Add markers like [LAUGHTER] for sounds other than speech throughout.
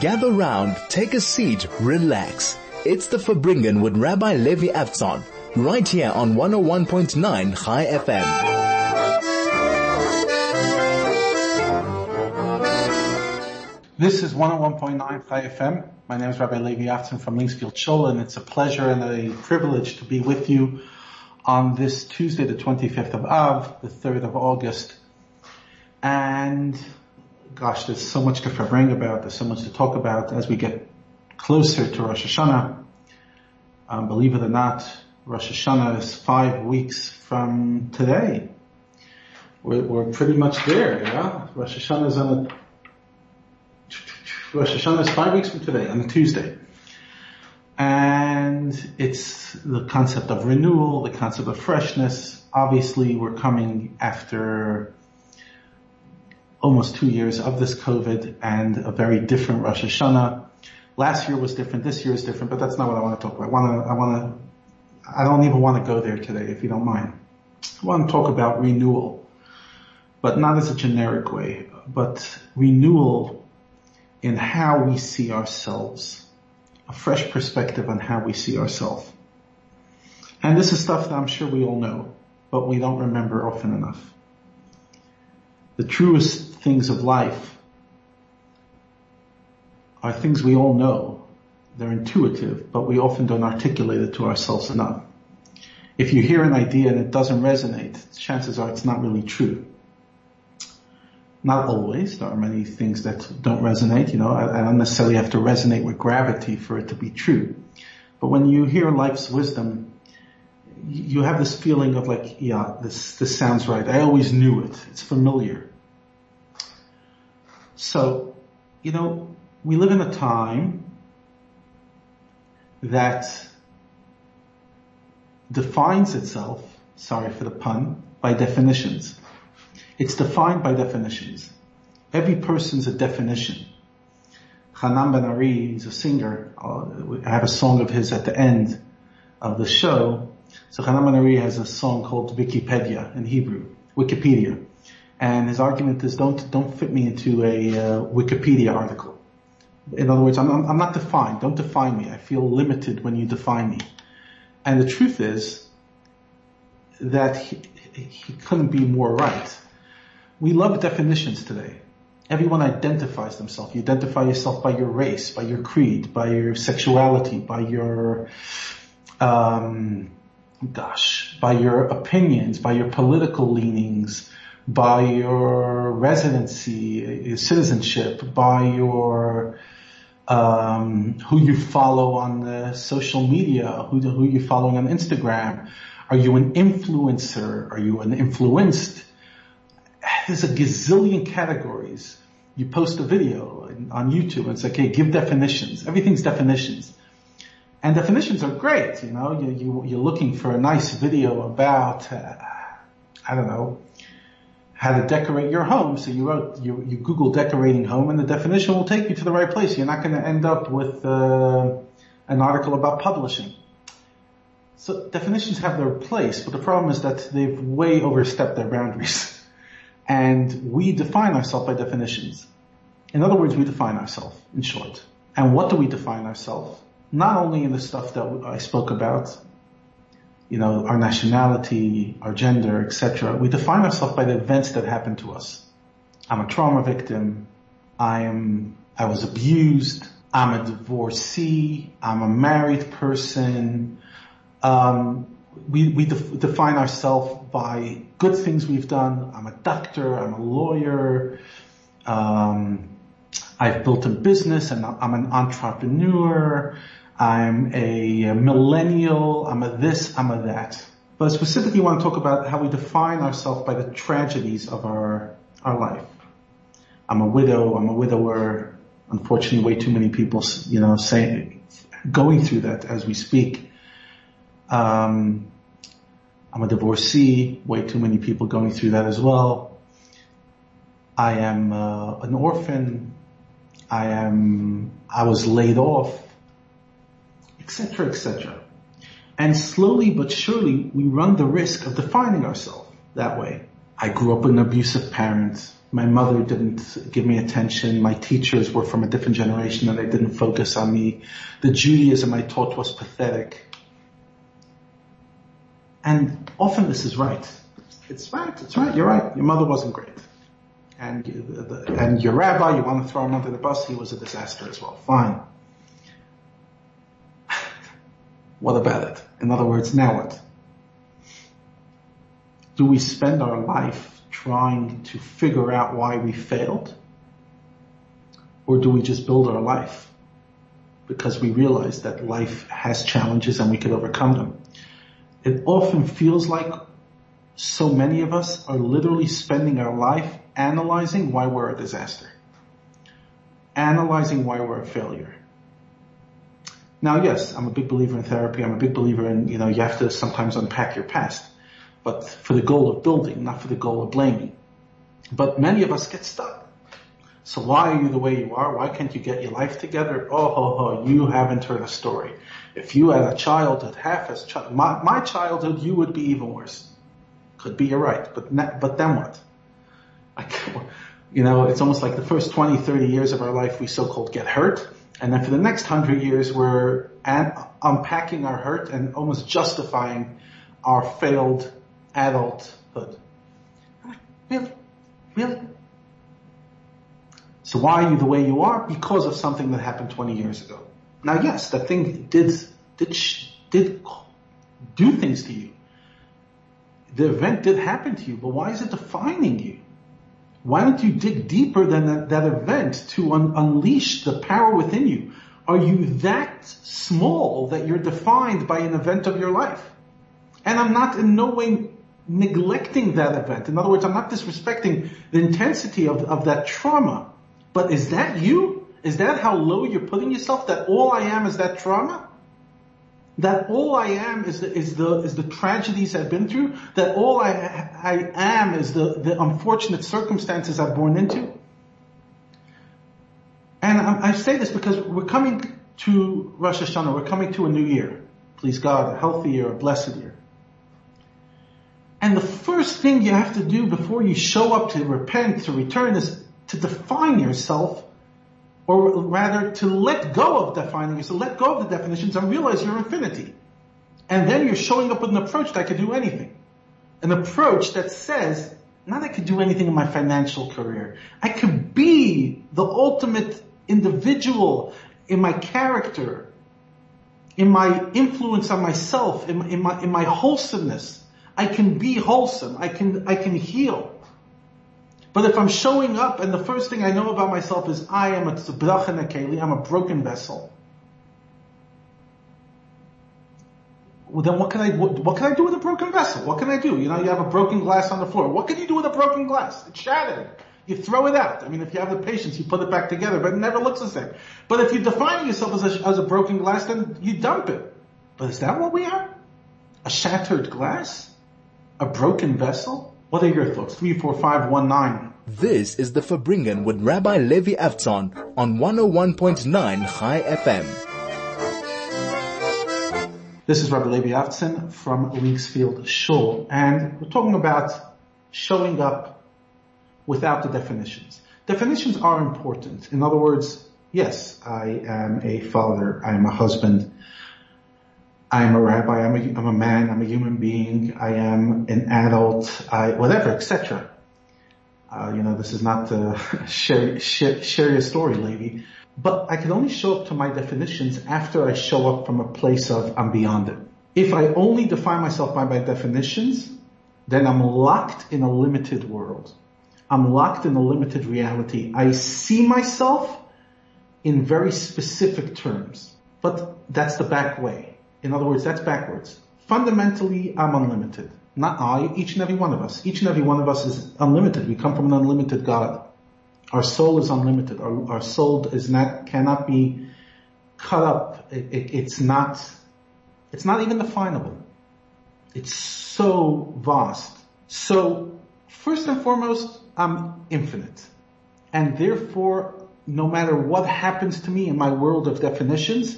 Gather round, take a seat, relax. It's the Farbrengen with Rabbi Levi Avtzon, right here on 101.9 Chai FM. This is 101.9 Chai FM. My name is Rabbi Levi Avtzon from Linksfield Shul, and it's a pleasure and a privilege to be with you on this Tuesday, the 25th of Av, the 3rd of August. And gosh, there's so much to bring about. There's so much to talk about as we get closer to Rosh Hashanah. Um, believe it or not, Rosh Hashanah is five weeks from today. We're, we're pretty much there, yeah? Rosh Hashanah is on a, Rosh Hashanah is five weeks from today, on a Tuesday. And it's the concept of renewal, the concept of freshness. Obviously, we're coming after almost two years of this COVID and a very different Rosh Hashanah. Last year was different, this year is different, but that's not what I want to talk about. I want to, I want to, I don't even want to go there today, if you don't mind. I want to talk about renewal, but not as a generic way, but renewal in how we see ourselves, a fresh perspective on how we see ourselves. And this is stuff that I'm sure we all know, but we don't remember often enough the truest things of life are things we all know. They're intuitive, but we often don't articulate it to ourselves enough. If you hear an idea and it doesn't resonate, chances are it's not really true. Not always. There are many things that don't resonate. You know, I, don't necessarily have to resonate with gravity for it to be true. But when you hear life's wisdom, you have this feeling of like, yeah, this, this sounds right. I always knew it. It's familiar. So, you know, we live in a time that defines itself, sorry for the pun, by definitions. It's defined by definitions. Every person's a definition. Hanan Ben Ari, he's a singer. Uh, I have a song of his at the end of the show so Hanan Ben Ari has a song called Wikipedia in Hebrew, Wikipedia. And his argument is don't, don't fit me into a uh, Wikipedia article. In other words, I'm, I'm, I'm not defined. Don't define me. I feel limited when you define me. And the truth is that he, he couldn't be more right. We love definitions today. Everyone identifies themselves. You identify yourself by your race, by your creed, by your sexuality, by your um, gosh, by your opinions, by your political leanings, by your residency, your citizenship, by your um, who you follow on social media, who who you following on Instagram. Are you an influencer? Are you an influenced? There's a gazillion categories. You post a video on YouTube and it's hey, give definitions. Everything's definitions. And definitions are great, you know, you, you, you're looking for a nice video about, uh, I don't know, how to decorate your home. So you wrote, you, you Google decorating home and the definition will take you to the right place. You're not going to end up with, uh, an article about publishing. So definitions have their place, but the problem is that they've way overstepped their boundaries. [LAUGHS] And we define ourselves by definitions. In other words, we define ourselves, in short. And what do we define ourselves? not only in the stuff that I spoke about, you know, our nationality, our gender, etc. We define ourselves by the events that happen to us. I'm a trauma victim. I am, I was abused. I'm a divorcee. I'm a married person. Um, we, we def- define ourselves by good things we've done. I'm a doctor. I'm a lawyer. Um, I've built a business and I'm an entrepreneur. I'm a millennial. I'm a this, I'm a that. But specifically want to talk about how we define ourselves by the tragedies of our, our life. I'm a widow. I'm a widower. Unfortunately, way too many people, you know, saying, going through that as we speak. Um, I'm a divorcee. Way too many people going through that as well. I am uh, an orphan. I am, I was laid off etc., etc. And slowly but surely we run the risk of defining ourselves that way. I grew up with an abusive parent. my mother didn't give me attention. My teachers were from a different generation and they didn't focus on me. The Judaism I taught was pathetic. And often this is right. It's right. It's right. You're right. Your mother wasn't great. And, you, and your rabbi, you want to throw him under the bus, he was a disaster as well. Fine. What about it? In other words, now what? Do we spend our life trying to figure out why we failed? Or do we just build our life because we realize that life has challenges and we can overcome them? It often feels like so many of us are literally spending our life analyzing why we're a disaster. Analyzing why we're a failure. Now yes, I'm a big believer in therapy. I'm a big believer in, you know, you have to sometimes unpack your past but for the goal of building, not for the goal of blaming. But many of us get stuck. So why are you the way you are? Why can't you get your life together? Oh, ho, ho, you haven't heard a story. If you had a childhood half as child, my, my childhood, you would be even worse. Could be you're right, but ne- but then what? I, [LAUGHS] you know, it's almost like the first 20, 30 years of our life we so-called get hurt, and then for the next hundred years we're unpacking our hurt and almost justifying our failed adulthood. Really? Really? So why are you the way you are? Because of something that happened 20 years ago. Now yes, that thing did, did, did do things to you. The event did happen to you, but why is it defining you? Why don't you dig deeper than that, that event to un- unleash the power within you? Are you that small that you're defined by an event of your life? And I'm not in no way neglecting that event. In other words, I'm not disrespecting the intensity of, of that trauma. But is that you? Is that how low you're putting yourself? That all I am is that trauma? That all I am is the, is the, is the tragedies I've been through? That all I, I am is the, the unfortunate circumstances I've born into? And I, I say this because we're coming to Rosh Hashanah, we're coming to a new year. Please God, a healthy year, a blessed year. And the first thing you have to do before you show up to repent, to return is to define yourself, or rather to let go of defining yourself, let go of the definitions and realize your infinity. And then you're showing up with an approach that could do anything. An approach that says, not I could do anything in my financial career. I could be the ultimate individual in my character, in my influence on myself, in, in my, in my wholesomeness. I can be wholesome. I can, I can heal. But if I'm showing up and the first thing I know about myself is I am a tzubrach keli, I'm a broken vessel. Well, then what can I, what, what, can I do with a broken vessel? What can I do? You know, you have a broken glass on the floor. What can you do with a broken glass? It's shattered. You throw it out. I mean, if you have the patience, you put it back together, but it never looks the same. But if you define yourself as a, as a broken glass, then you dump it. But is that what we are? A shattered glass? A broken vessel? What are your thoughts? 34519. This is the Farbrengen with Rabbi Levi Avtzon on 101.9 Chai FM. This is Rabbi Levi Avtzon from Linksfield Shul, and we're talking about showing up without the definitions. Definitions are important. In other words, yes, I am a father, I am a husband, I am a rabbi, I'm a, I'm a man, I'm a human being, I am an adult, I, whatever, etc. Uh, you know, this is not to [LAUGHS] share, share, share your story, lady. But I can only show up to my definitions after I show up from a place of I'm beyond it. If I only define myself by my definitions, then I'm locked in a limited world. I'm locked in a limited reality. I see myself in very specific terms. But that's the back way. In other words, that's backwards. Fundamentally, I'm unlimited. Not I, each and every one of us. Each and every one of us is unlimited. We come from an unlimited God. Our soul is unlimited. Our, our soul is not, cannot be cut up. It, it, it's not, it's not even definable. It's so vast. So, first and foremost, I'm infinite. And therefore, no matter what happens to me in my world of definitions,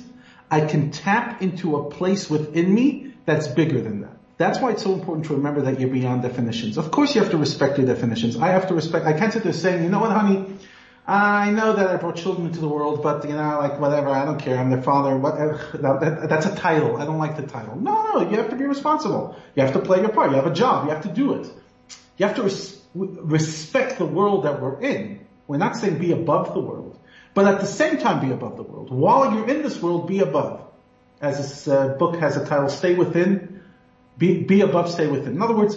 I can tap into a place within me that's bigger than that. That's why it's so important to remember that you're beyond definitions. Of course you have to respect your definitions. I have to respect, I can't sit there saying, you know what honey, I know that I brought children into the world, but you know, like whatever, I don't care, I'm their father, whatever. [LAUGHS] That, that's a title. I don't like the title. No, no, you have to be responsible. You have to play your part. You have a job. You have to do it. You have to res- respect the world that we're in. We're not saying be above the world, but at the same time be above the world. While you're in this world, be above. As this uh, book has a title, Stay Within, be, be above, stay within. In other words,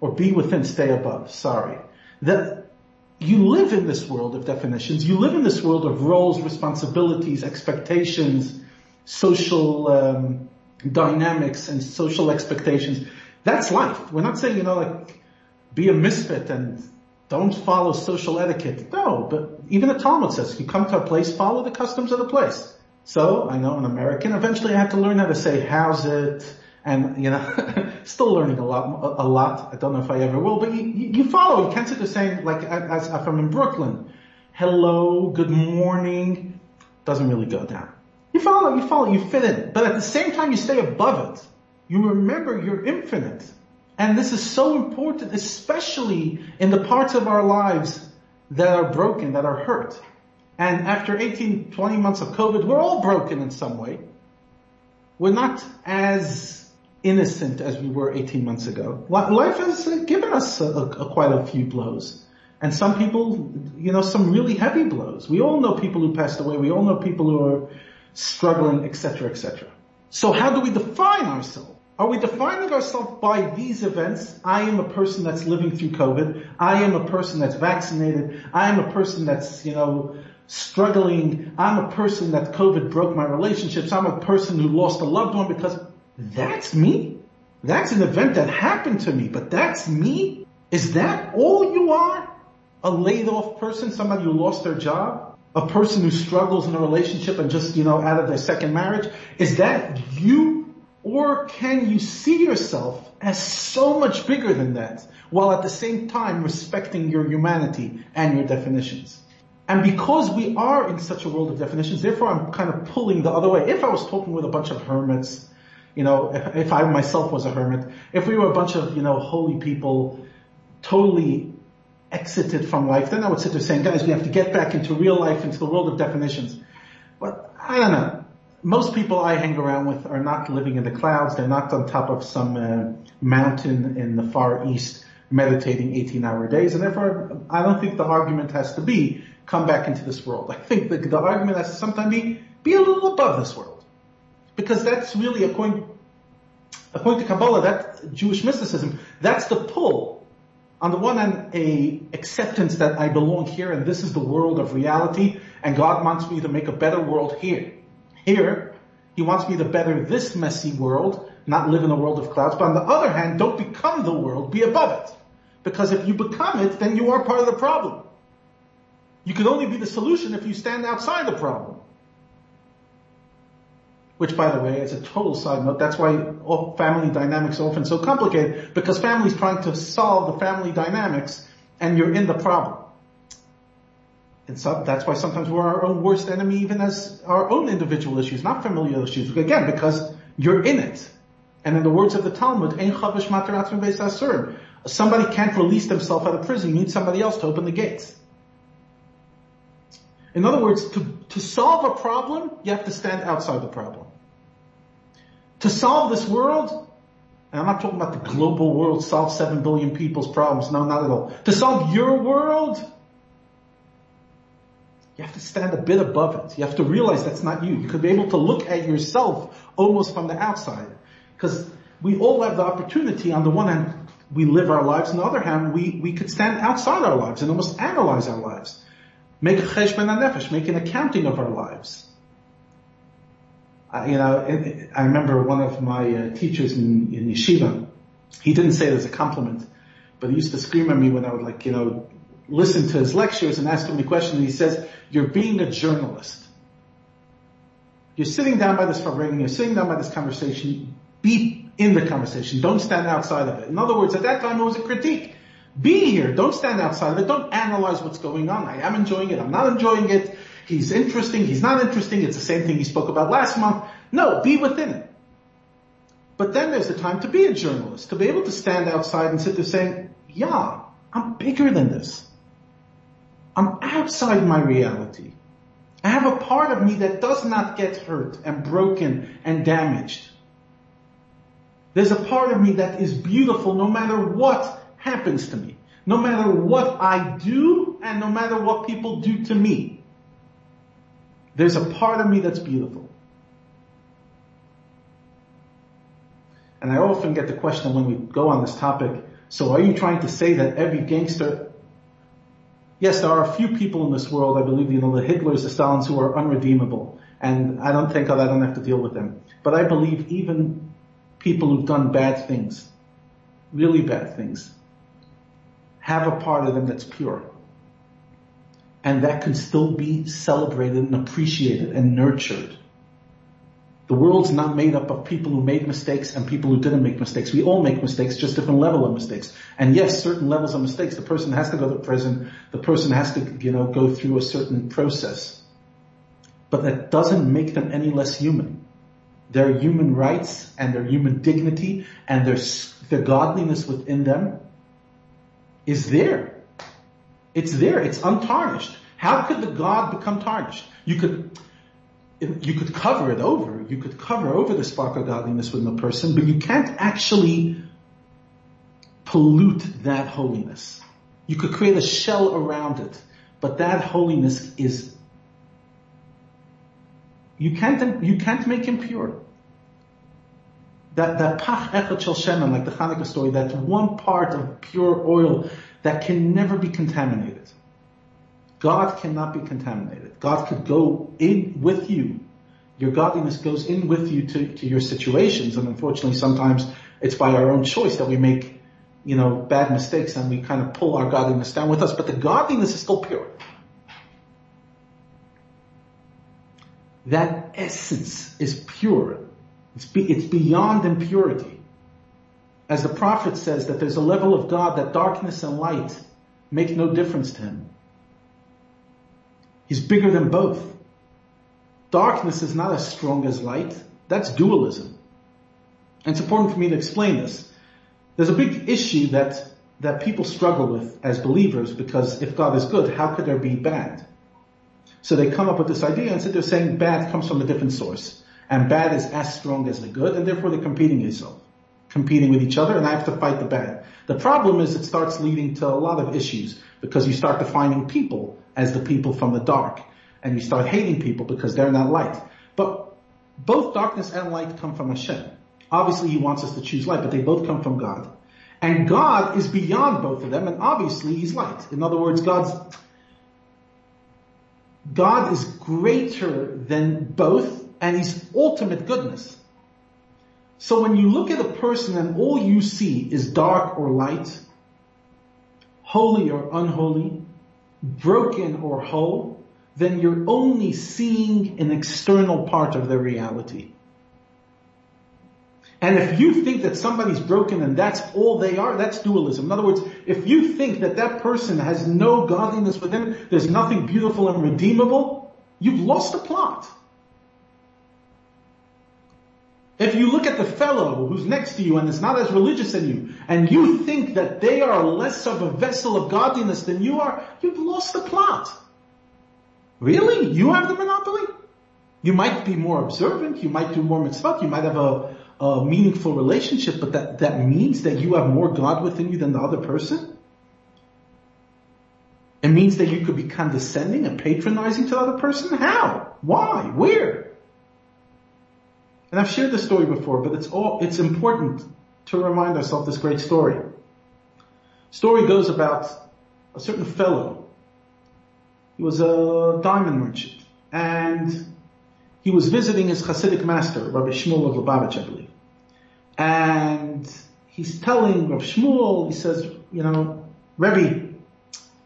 or be within, stay above. Sorry. That you live in this world of definitions. You live in this world of roles, responsibilities, expectations, social um, dynamics, and social expectations. That's life. We're not saying, you know, like, be a misfit and don't follow social etiquette. No, but even the Talmud says, if you come to a place, follow the customs of the place. So, I know an American, eventually I had to learn how to say, how's it? and you know, [LAUGHS] still learning a lot, a lot. I don't know if I ever will, but you, you follow. You can't sit there saying like, as, if I'm in Brooklyn, hello, good morning, doesn't really go down. You follow, you follow, you fit in, but at the same time you stay above it. You remember you're infinite. And this is so important, especially in the parts of our lives that are broken, that are hurt. And after 18, 20 months of COVID, we're all broken in some way. We're not as innocent as we were 18 months ago. Life has given us a, a, quite a few blows. And some people, you know, some really heavy blows. We all know people who passed away. We all know people who are struggling, etc., etc. So how do we define ourselves? Are we defining ourselves by these events? I am a person that's living through COVID. I am a person that's vaccinated. I am a person that's, you know, struggling. I'm a person that COVID broke my relationships. I'm a person who lost a loved one because that's me? That's an event that happened to me, but that's me? Is that all you are? A laid off person, somebody who lost their job? A person who struggles in a relationship and just, you know, out of their second marriage? Is that you? Or can you see yourself as so much bigger than that while at the same time respecting your humanity and your definitions? And because we are in such a world of definitions, therefore I'm kind of pulling the other way. If I was talking with a bunch of hermits you know, if, if I myself was a hermit, if we were a bunch of, you know, holy people, totally exited from life, then I would sit there saying, guys, we have to get back into real life, into the world of definitions. But I don't know. Most people I hang around with are not living in the clouds. They're not on top of some uh, mountain in the far east meditating 18 hour days. And therefore, I don't think the argument has to be come back into this world. I think the, the argument has to sometimes be be a little above this world. Because that's really, according, according to Kabbalah, that Jewish mysticism, that's the pull. On the one hand, a acceptance that I belong here and this is the world of reality and God wants me to make a better world here. Here, He wants me to better this messy world, not live in a world of clouds. But on the other hand, don't become the world, be above it. Because if you become it, then you are part of the problem. You can only be the solution if you stand outside the problem. Which, by the way, is a total side note. That's why family dynamics are often so complicated because families trying to solve the family dynamics and you're in the problem. And so that's why sometimes we're our own worst enemy even as our own individual issues, not familial issues. Again, because you're in it. And in the words of the Talmud, somebody can't release themselves out of prison. You need somebody else to open the gates. In other words, to, to solve a problem, you have to stand outside the problem. To solve this world, and I'm not talking about the global world, solve 7 billion people's problems. No, not at all. To solve your world, you have to stand a bit above it. You have to realize that's not you. You could be able to look at yourself almost from the outside. Because we all have the opportunity, on the one hand, we live our lives, on the other hand, we, we could stand outside our lives and almost analyze our lives. Make a cheshbon nefesh, make an accounting of our lives. Uh, you know, I remember one of my uh, teachers in, in yeshiva, he didn't say it as a compliment, but he used to scream at me when I would like, you know, listen to his lectures and ask him a question. And he says, you're being a journalist. You're sitting down by this farbrengen, you're sitting down by this conversation, be in the conversation, don't stand outside of it. In other words, at that time it was a critique. Be here. Don't stand outside of it. Don't analyze what's going on. I am enjoying it. I'm not enjoying it. He's interesting. He's not interesting. It's the same thing he spoke about last month. No, be within it. But then there's the time to be a journalist, to be able to stand outside and sit there saying, yeah, I'm bigger than this. I'm outside my reality. I have a part of me that does not get hurt and broken and damaged. There's a part of me that is beautiful no matter what happens to me. No matter what I do and no matter what people do to me. There's a part of me that's beautiful. And I often get the question when we go on this topic, so are you trying to say that every gangster, yes, there are a few people in this world, I believe, you know, the Hitlers, the Stalins who are unredeemable. And I don't think that I don't have to deal with them. But I believe even people who've done bad things, really bad things, have a part of them that's pure. And that can still be celebrated and appreciated and nurtured. The world's not made up of people who made mistakes and people who didn't make mistakes. We all make mistakes, just different level of mistakes. And yes, certain levels of mistakes, the person has to go to prison, the person has to, you know, go through a certain process. But that doesn't make them any less human their human rights and their human dignity and their, their godliness within them is there. It's there. It's untarnished. How could the God become tarnished? You could, you could cover it over. You could cover over the spark of godliness within a person, but you can't actually pollute that holiness. You could create a shell around it, but that holiness is you can't, you can't make him pure. That, that pach echad shel shemen, like the Hanukkah story, that one part of pure oil that can never be contaminated. God cannot be contaminated. God could go in with you. Your godliness goes in with you to, to your situations, and unfortunately sometimes it's by our own choice that we make, you know, bad mistakes and we kind of pull our godliness down with us, but the godliness is still pure. That essence is pure. It's, be, it's beyond impurity. As the prophet says that there's a level of God that darkness and light make no difference to him. He's bigger than both. Darkness is not as strong as light. That's dualism. And it's important for me to explain this. There's a big issue that, that people struggle with as believers because if God is good, how could there be bad? So they come up with this idea and so they're saying bad comes from a different source. And bad is as strong as the good and therefore they're competing yourself. Competing with each other and I have to fight the bad. The problem is it starts leading to a lot of issues because you start defining people as the people from the dark and you start hating people because they're not light. But both darkness and light come from Hashem. Obviously he wants us to choose light, but they both come from God. And God is beyond both of them and obviously he's light. In other words, God's God is greater than both and he's ultimate goodness. So when you look at a person and all you see is dark or light, holy or unholy, broken or whole, then you're only seeing an external part of their reality. And if you think that somebody's broken and that's all they are, that's dualism. In other words, if you think that that person has no godliness within there's nothing beautiful and redeemable, you've lost the plot. If you look at the fellow who's next to you and is not as religious as you, and you think that they are less of a vessel of godliness than you are, you've lost the plot. Really? You have the monopoly? You might be more observant, you might do more mitzvot, you might have a, a meaningful relationship, but that, that means that you have more God within you than the other person? It means that you could be condescending and patronizing to the other person? How? Why? Where? And I've shared this story before, but it's all, it's important to remind ourselves this great story. Story goes about a certain fellow. He was a diamond merchant and he was visiting his Hasidic master, Rabbi Shmuel of Lubavitch, I believe. And he's telling Rabbi Shmuel, he says, you know, Rebbe,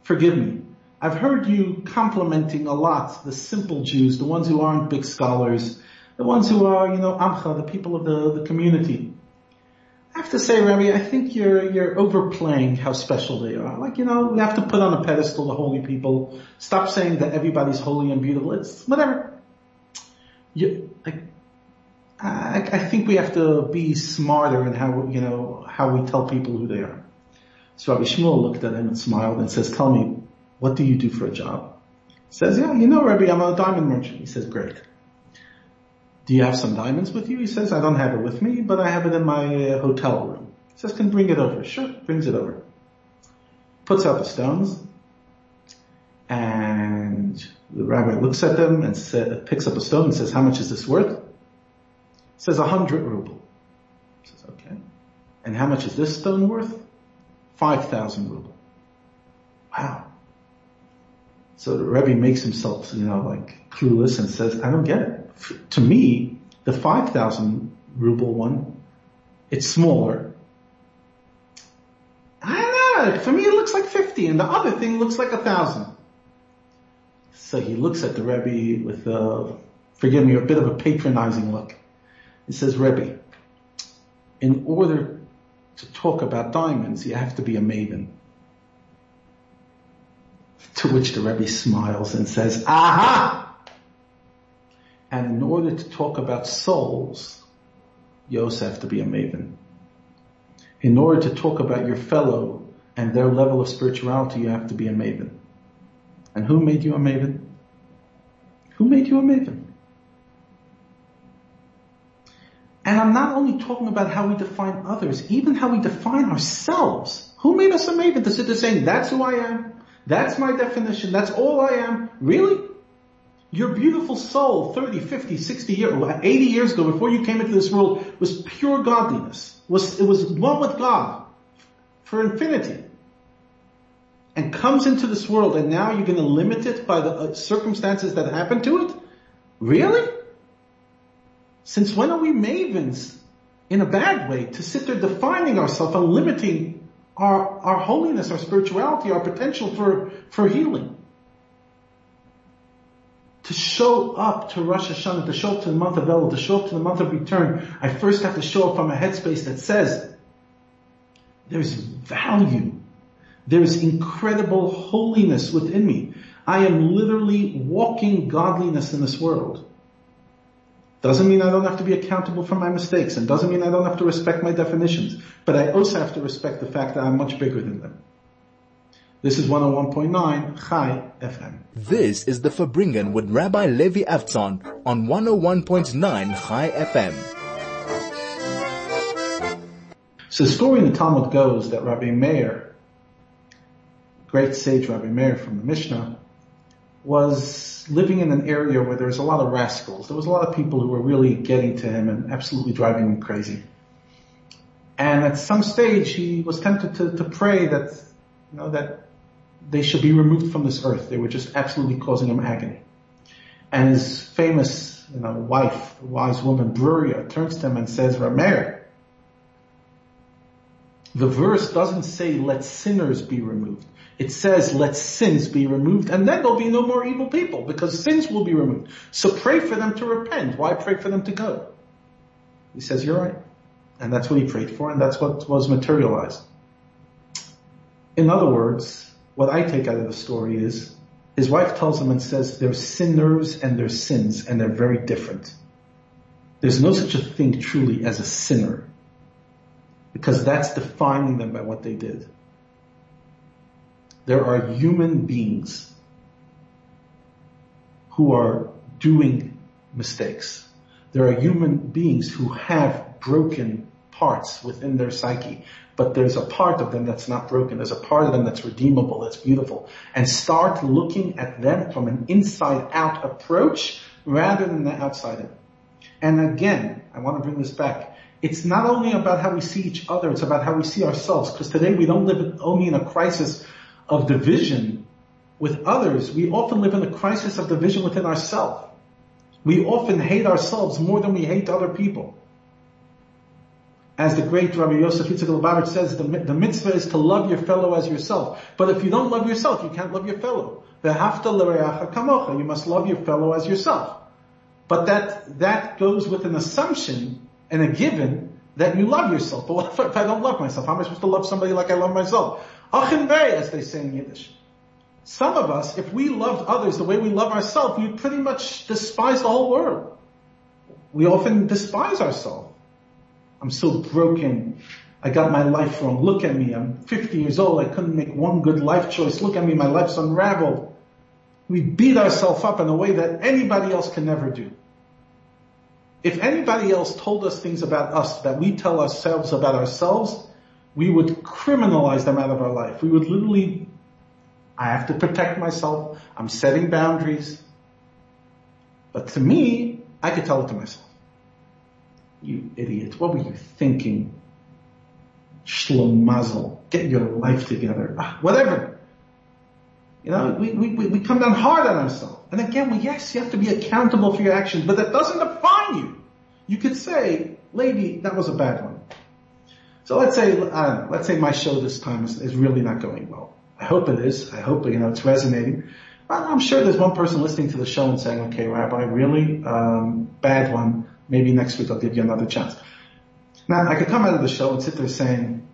forgive me. I've heard you complimenting a lot the simple Jews, the ones who aren't big scholars, the ones who are, you know, Amcha, the people of the, the community. I have to say, Rabbi, I think you're, you're overplaying how special they are. Like, you know, we have to put on a pedestal the holy people. Stop saying that everybody's holy and beautiful. It's whatever you, like, I, I think we have to be smarter in how, you know, how we tell people who they are. So Rabbi Shmuel looked at him and smiled and says, tell me, what do you do for a job? He says, yeah, you know, Rabbi, I'm a diamond merchant. He says, great. Do you have some diamonds with you? He says, I don't have it with me, but I have it in my uh, hotel room. He says, can bring it over. Sure, brings it over. Puts out the stones, and the rabbi looks at them and say, picks up a stone and says, how much is this worth? says a hundred ruble. He says, okay. And how much is this stone worth? Five thousand ruble. Wow. So the Rebbe makes himself, you know, like clueless and says, I don't get it. To me, the 5,000 ruble one, it's smaller. I don't know. For me, it looks like 50 and the other thing looks like a thousand. So he looks at the Rebbe with a, forgive me, a bit of a patronizing look. He says, Rebbe, in order to talk about diamonds, you have to be a maven. To which the Rebbe smiles and says, aha! And in order to talk about souls, you also have to be a maven. In order to talk about your fellow and their level of spirituality, you have to be a maven. And who made you a maven? Who made you a maven? And I'm not only talking about how we define others, even how we define ourselves. Who made us a maven to sit there saying, that's who I am? That's my definition. That's all I am. Really? Your beautiful soul 30, 50, 60 years, 80 years ago before you came into this world was pure godliness. Was, it was one with God for infinity. And comes into this world and now you're going to limit it by the uh, circumstances that happen to it? Really? Since when are we mavens in a bad way to sit there defining ourselves and limiting our, our holiness, our spirituality, our potential for, for healing. To show up to Rosh Hashanah, to show up to the month of Elul, to show up to the month of return, I first have to show up from a headspace that says, there's value. There's incredible holiness within me. I am literally walking godliness in this world. Doesn't mean I don't have to be accountable for my mistakes and doesn't mean I don't have to respect my definitions, but I also have to respect the fact that I'm much bigger than them. This is 101.9 Chai FM. This is the Farbrengen with Rabbi Levi Avtzon on 101.9 Chai FM. So the story in the Talmud goes that Rabbi Meir, great sage Rabbi Meir from the Mishnah, was living in an area where there was a lot of rascals. There was a lot of people who were really getting to him and absolutely driving him crazy. And at some stage he was tempted to, to pray that, you know, that they should be removed from this earth. They were just absolutely causing him agony. And his famous, you know, wife, wise woman, Bruria, turns to him and says, Rameir, the verse doesn't say let sinners be removed it says, let sins be removed, and then there'll be no more evil people, because sins will be removed. So pray for them to repent. Why pray for them to go? He says, you're right. And that's what he prayed for, and that's what was materialized. In other words, what I take out of the story is, his wife tells him and says, there's sinners and there's sins, and they're very different. There's no such a thing truly as a sinner, because that's defining them by what they did. There are human beings who are doing mistakes. There are human beings who have broken parts within their psyche, but there's a part of them that's not broken. There's a part of them that's redeemable, that's beautiful. And start looking at them from an inside out approach rather than the outside in. And again, I want to bring this back. It's not only about how we see each other, it's about how we see ourselves. Because today we don't live only in a crisis of division with others, we often live in a crisis of division within ourselves. We often hate ourselves more than we hate other people. As the great Rabbi Yosef Yitzchak Lubavitch says, the, the mitzvah is to love your fellow as yourself. But if you don't love yourself, you can't love your fellow. You must love your fellow as yourself. But that, that goes with an assumption and a given that you love yourself. But what if, if I don't love myself? How am I supposed to love somebody like I love myself? Achin as they say in Yiddish. Some of us, if we loved others the way we love ourselves, we would pretty much despise the whole world. we often despise ourselves. I'm so broken. I got my life wrong. Look at me. I'm 50 years old. I couldn't make one good life choice. Look at me. My life's unraveled. We beat ourselves up in a way that anybody else can never do. If anybody else told us things about us that we tell ourselves about ourselves, we would criminalize them out of our life. We would literally, I have to protect myself. I'm setting boundaries. But to me, I could tell it to myself. You idiot. What were you thinking? Shlomazel. Get your life together. Ah, whatever. You know, we, we, we come down hard on ourselves. And again, yes, you have to be accountable for your actions, but that doesn't define you. You could say, lady, that was a bad one. So let's say, uh, let's say my show this time is, is, really not going well. I hope it is. I hope, you know, it's resonating. I'm sure there's one person listening to the show and saying, okay, Rabbi, really, um, bad one. Maybe next week I'll give you another chance. Now, I could come out of the show and sit there saying,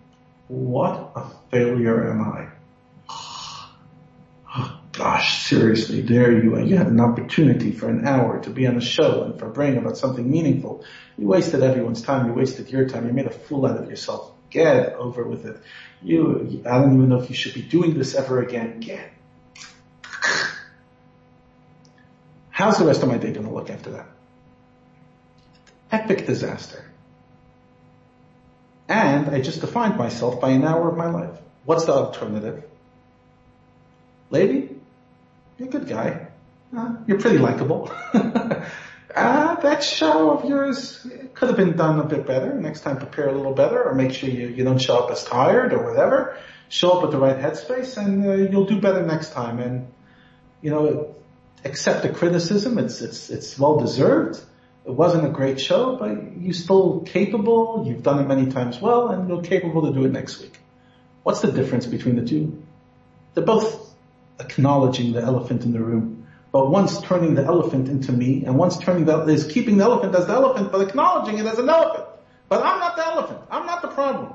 what a failure am I? [SIGHS] Oh, gosh, seriously, there you are. You had an opportunity for an hour to be on a show and for praying about something meaningful. You wasted everyone's time. You wasted your time. You made a fool out of yourself. Get over with it. You, I don't even know if you should be doing this ever again. Get. [SIGHS] How's the rest of my day going to look after that? Epic disaster. And I just defined myself by an hour of my life. What's the alternative? Lady, you're a good guy. Uh, you're pretty likable. uh, [LAUGHS] that show of yours could have been done a bit better. Next time prepare a little better or make sure you, you don't show up as tired or whatever. Show up with the right headspace and uh, you'll do better next time. And, you know, accept the criticism. It's, it's, it's well deserved. It wasn't a great show, but you're still capable. You've done it many times well and you're capable to do it next week. What's the difference between the two? They're both acknowledging the elephant in the room. But once turning the elephant into me, and once turning the, is keeping the elephant as the elephant, but acknowledging it as an elephant. But I'm not the elephant. I'm not the problem.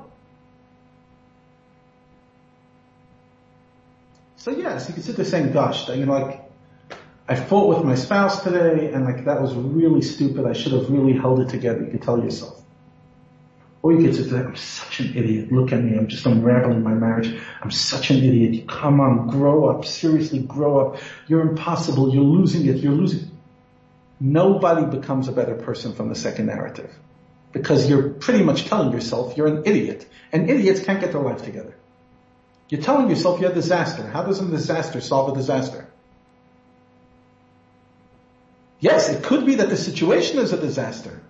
So yes, you can sit there saying, gosh, you know, like, I fought with my spouse today and like that was really stupid. I should have really held it together. You can tell yourself. Or you could say, I'm such an idiot. Look at me. I'm just unraveling my marriage. I'm such an idiot. Come on, grow up. Seriously, grow up. You're impossible. You're losing it. You're losing. Nobody becomes a better person from the second narrative because you're pretty much telling yourself you're an idiot and idiots can't get their life together. You're telling yourself you're a disaster. How does a disaster solve a disaster? Yes, it could be that the situation is a disaster.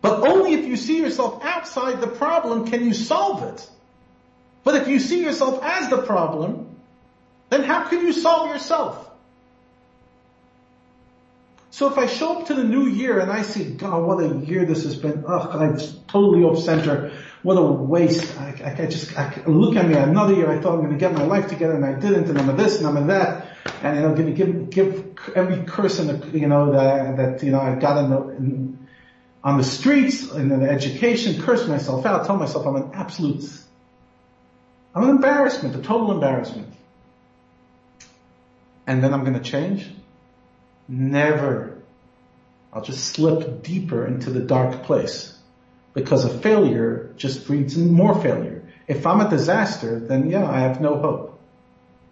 But only if you see yourself outside the problem can you solve it. But if you see yourself as the problem, then how can you solve yourself? So if I show up to the new year and I see, God, what a year this has been. Ugh, I'm totally off center. What a waste. I, I, I just, I, look at me another year. I thought I'm going to get my life together and I didn't and I'm a this and I'm a that. And you know, give, give, give every the, you know, that, that, you know, I got in, the, in on the streets, in the education, curse myself out, tell myself I'm an absolute, I'm an embarrassment, a total embarrassment. And then I'm gonna change? Never. I'll just slip deeper into the dark place. Because a failure just breeds more failure. If I'm a disaster, then yeah, I have no hope.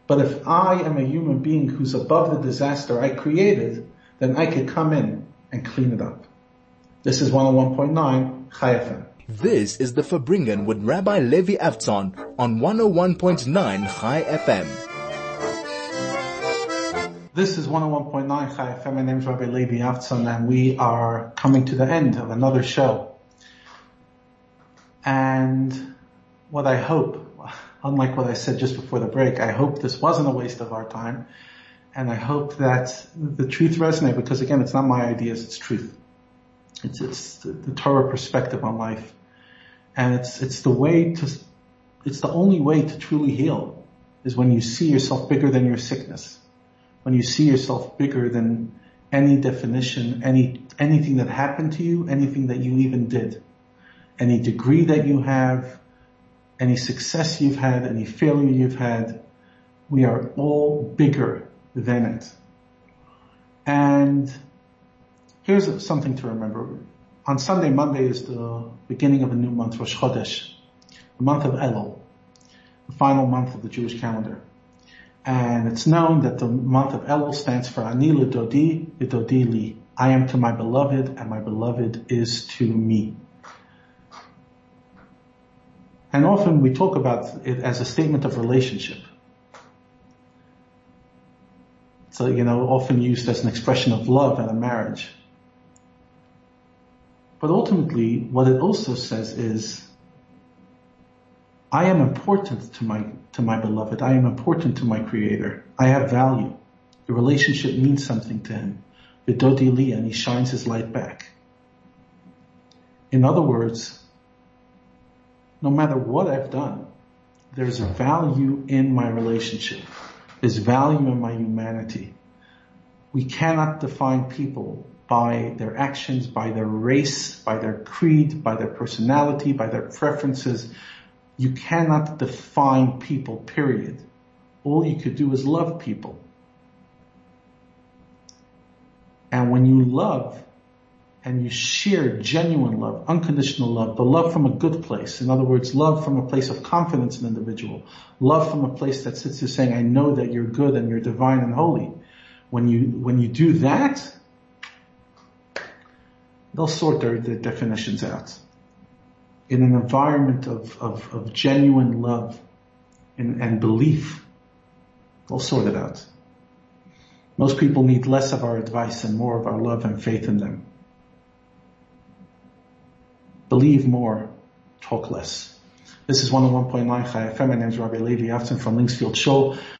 But if I am a human being who's above the disaster I created, then I could come in and clean it up. This is 101.9 Chai FM. This is the Farbrengen with Rabbi Levi Avtzon on 101.9 Chai FM. This is 101.9 Chai FM. My name is Rabbi Levi Avtzon and we are coming to the end of another show. And what I hope, unlike what I said just before the break, I hope this wasn't a waste of our time. And I hope that the truth resonates because again, it's not my ideas, it's truth. It's, it's the, the Torah perspective on life. And it's, it's the way to, it's the only way to truly heal is when you see yourself bigger than your sickness. When you see yourself bigger than any definition, any, anything that happened to you, anything that you even did. Any degree that you have, any success you've had, any failure you've had, we are all bigger than it. And here's something to remember. On Sunday, Monday is the beginning of a new month, Rosh Chodesh, the month of Elul, the final month of the Jewish calendar. And it's known that the month of Elul stands for Ani Lidodi, Lidodi Li. I am to my beloved and my beloved is to me. And often we talk about it as a statement of relationship. So, you know, often used as an expression of love in a marriage. But ultimately, what it also says is, I am important to my, to my beloved. I am important to my creator. I have value. The relationship means something to him. Vidodi li, and he shines his light back. In other words, no matter what I've done, there's a value in my relationship. There's value in my humanity. We cannot define people by their actions, by their race, by their creed, by their personality, by their preferences. You cannot define people, period. All you could do is love people. And when you love and you share genuine love, unconditional love, the love from a good place. In other words, love from a place of confidence in an individual. Love from a place that sits there saying, I know that you're good and you're divine and holy. When you, when you do that, they'll sort their, their definitions out. In an environment of, of, of genuine love and, and belief, they'll sort it out. Most people need less of our advice and more of our love and faith in them. Believe more, talk less. This is 101.9 Chai FM. My name is Rabbi Levi Avtzon from Linksfield Shul.